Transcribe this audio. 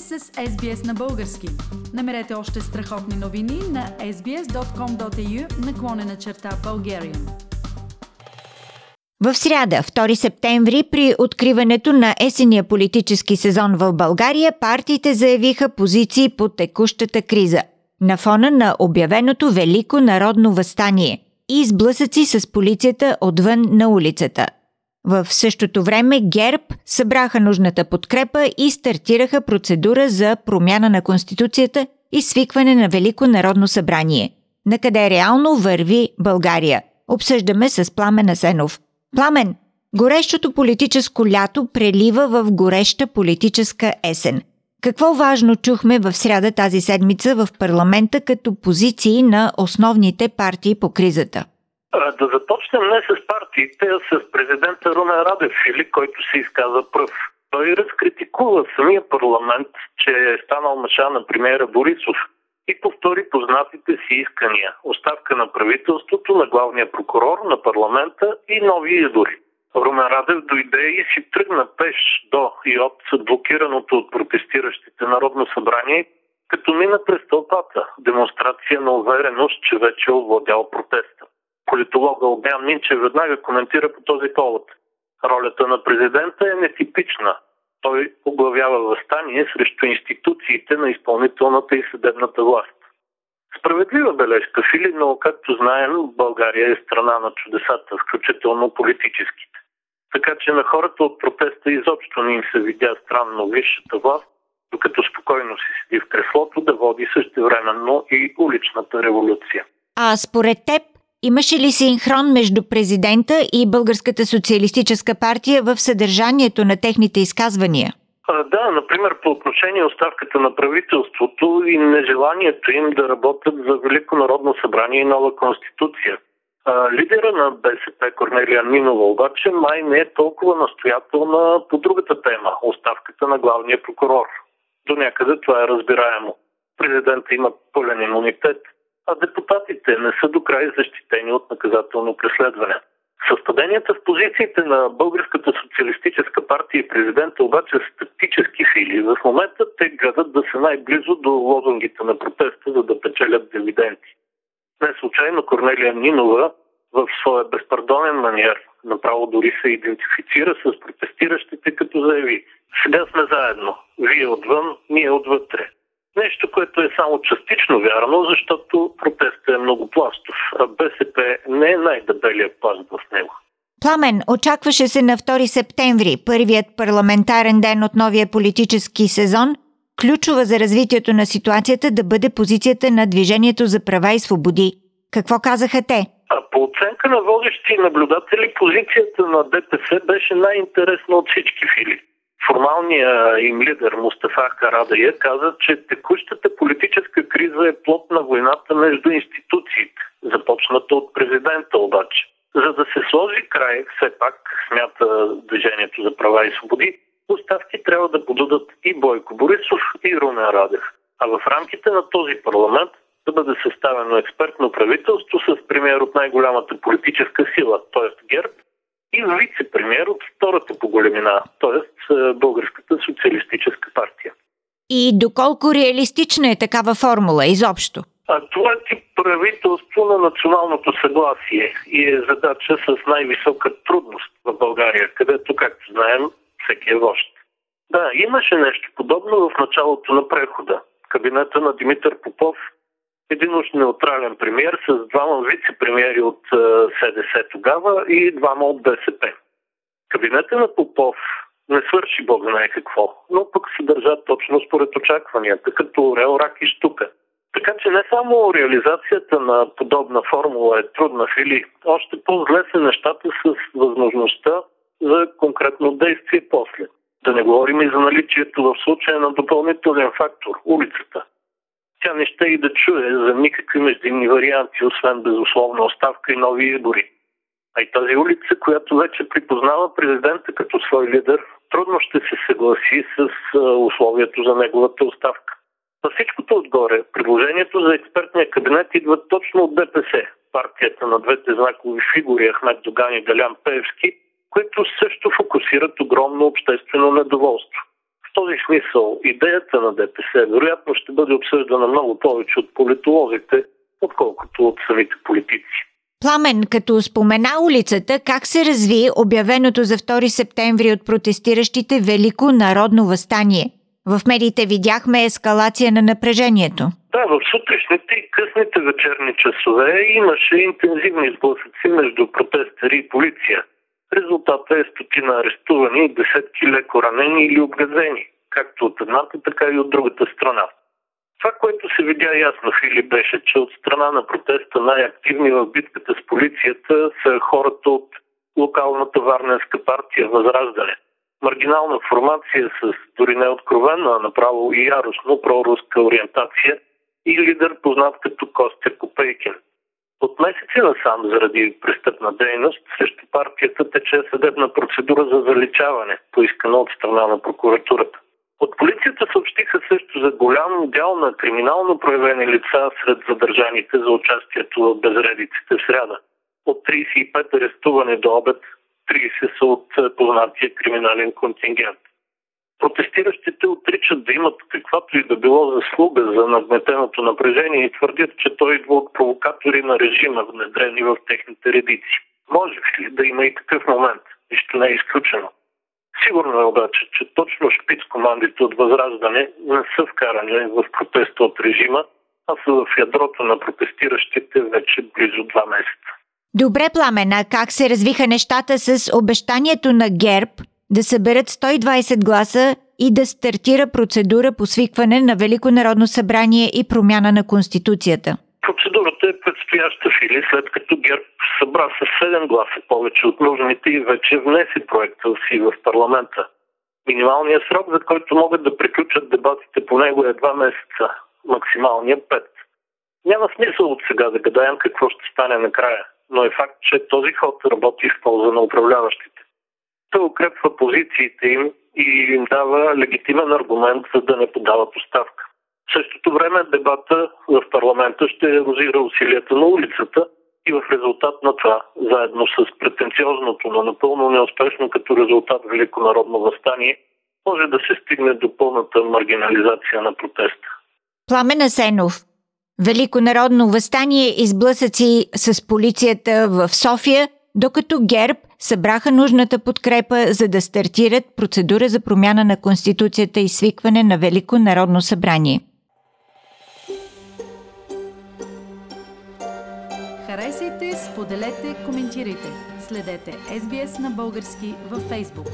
сте с SBS на български. Намерете още страхотни новини на sbs.com.au наклонена черта Bulgarian. В сряда, 2 септември, при откриването на есения политически сезон в България, партиите заявиха позиции по текущата криза на фона на обявеното Велико народно възстание и изблъсъци с полицията отвън на улицата – в същото време ГЕРБ събраха нужната подкрепа и стартираха процедура за промяна на Конституцията и свикване на Велико народно събрание. На къде реално върви България? Обсъждаме с Пламен Асенов. Пламен, горещото политическо лято прелива в гореща политическа есен. Какво важно чухме в сряда тази седмица в парламента като позиции на основните партии по кризата? Да започнем не с партиите, а с президента Румен Радев, или който се изказа пръв. Той разкритикува самия парламент, че е станал маша на премиера Борисов и повтори познатите си искания. Оставка на правителството, на главния прокурор, на парламента и нови избори. Румен Радев дойде и си тръгна пеш до и от блокираното от протестиращите Народно събрание, като мина през тълпата. Демонстрация на увереност, че вече е овладял протеста. Политолога Обян Минчев веднага коментира по този повод. Ролята на президента е нетипична. Той оглавява възстание срещу институциите на изпълнителната и съдебната власт. Справедлива бележка, Фили, но както знаем, България е страна на чудесата, включително политическите. Така че на хората от протеста изобщо не им се видя странно висшата власт, докато спокойно си седи в креслото да води същевременно и уличната революция. А според теб Имаше ли синхрон между президента и Българската социалистическа партия в съдържанието на техните изказвания? Да, например, по отношение оставката на правителството и нежеланието им да работят за Велико народно събрание и нова конституция. Лидера на БСП Корнелия Нинова обаче май не е толкова настоятелна по другата тема – оставката на главния прокурор. До някъде това е разбираемо. Президента има пълен имунитет – а депутатите не са до край защитени от наказателно преследване. Съвпаденията в позициите на Българската социалистическа партия и президента обаче са тактически сили. В момента те гледат да са най-близо до лозунгите на протеста, за да печелят дивиденти. Не случайно Корнелия Нинова в своя безпардонен маниер направо дори се идентифицира с протестиращите, като заяви сега сме заедно. Вие отвън, ние отвътре. Нещо, което е само частично вярно, защото протестът е много пластов, а БСП не е най-дебелият пласт в него. Пламен, очакваше се на 2 септември, първият парламентарен ден от новия политически сезон, ключова за развитието на ситуацията да бъде позицията на Движението за права и свободи. Какво казаха те? А по оценка на водещи наблюдатели, позицията на ДПС беше най-интересна от всички фили. Формалният им лидер Мустафа Карадая каза, че текущата политическа криза е плод на войната между институциите, започната от президента обаче. За да се сложи край, все пак, смята Движението за права и свободи, оставки трябва да подадат и Бойко Борисов, и Румен Радев. А в рамките на този парламент да бъде съставено експертно правителство с премьер от най-голямата политическа сила, т.е. И вице-премьер от втората по големина, т.е. Българската социалистическа партия. И доколко реалистична е такава формула изобщо? А това е тип правителство на националното съгласие и е задача с най-висока трудност в България, където, както знаем, всеки е вожд. Да, имаше нещо подобно в началото на прехода. Кабинета на Димитър Попов един уж неутрален премьер с двама вице-премьери от СДС тогава и двама от БСП. Кабинета на Попов не свърши Бог знае какво, но пък се държат точно според очакванията, като Орел, Рак и Штука. Така че не само реализацията на подобна формула е трудна фили, още по-зле са нещата с възможността за конкретно действие после. Да не говорим и за наличието в случая на допълнителен фактор – улицата тя не ще и да чуе за никакви междинни варианти, освен безусловна оставка и нови избори. А и тази улица, която вече припознава президента като свой лидер, трудно ще се съгласи с условието за неговата оставка. На всичкото отгоре, предложението за експертния кабинет идва точно от ДПС, партията на двете знакови фигури Ахмед Доган и Галян Пеевски, които също фокусират огромно обществено недоволство този смисъл идеята на ДПС вероятно ще бъде обсъждана много повече от политолозите, отколкото от самите политици. Пламен, като спомена улицата, как се разви обявеното за 2 септември от протестиращите Велико народно възстание? В медиите видяхме ескалация на напрежението. Да, в сутрешните и късните вечерни часове имаше интензивни сблъсъци между протестери и полиция. Резултата е стотина арестувани и десетки леко ранени или обгазени, както от едната, така и от другата страна. Това, което се видя ясно, Фили, беше, че от страна на протеста най-активни в битката с полицията са хората от локалната Варненска партия Възраждане. Маргинална формация с дори не откровена, направо и яростно проруска ориентация и лидер познат като Костя Копейкин. От месеци насам, заради престъпна дейност, срещу партията тече съдебна процедура за заличаване, поискана от страна на прокуратурата. От полицията съобщиха също за голям дял на криминално проявени лица сред задържаните за участието в безредиците в сряда. От 35 арестувани до обед, 30 са от познатия криминален контингент. Протестиращите отричат да имат каквато и да било заслуга за нагнетеното напрежение и твърдят, че той идва от провокатори на режима, внедрени в техните редици. Може ли да има и такъв момент? Нищо не е изключено. Сигурно е обаче, че точно шпиц командите от Възраждане не са вкарани в протеста от режима, а са в ядрото на протестиращите вече близо два месеца. Добре, Пламена, как се развиха нещата с обещанието на ГЕРБ да съберат 120 гласа и да стартира процедура по свикване на Велико народно събрание и промяна на Конституцията? Процедурата е предстояща фили, след като ГЕРБ събра с 7 гласа повече от нужните и вече внесе проекта си в парламента. Минималният срок, за който могат да приключат дебатите по него е 2 месеца, максималният 5. Няма смисъл от сега да гадаем какво ще стане накрая, но е факт, че този ход работи в полза на управляващите. Той укрепва позициите им и им дава легитимен аргумент за да не подават оставка. В същото време дебата в парламента ще ерозира усилията на улицата и в резултат на това, заедно с претенциозното, но напълно неуспешно като резултат Велико народно възстание, може да се стигне до пълната маргинализация на протеста. Пламен Асенов, Велико народно възстание изблъсъци с полицията в София, докато ГЕРБ събраха нужната подкрепа, за да стартират процедура за промяна на Конституцията и свикване на Велико народно събрание. Харесайте, споделете, коментирайте. Следете SBS на български във Facebook.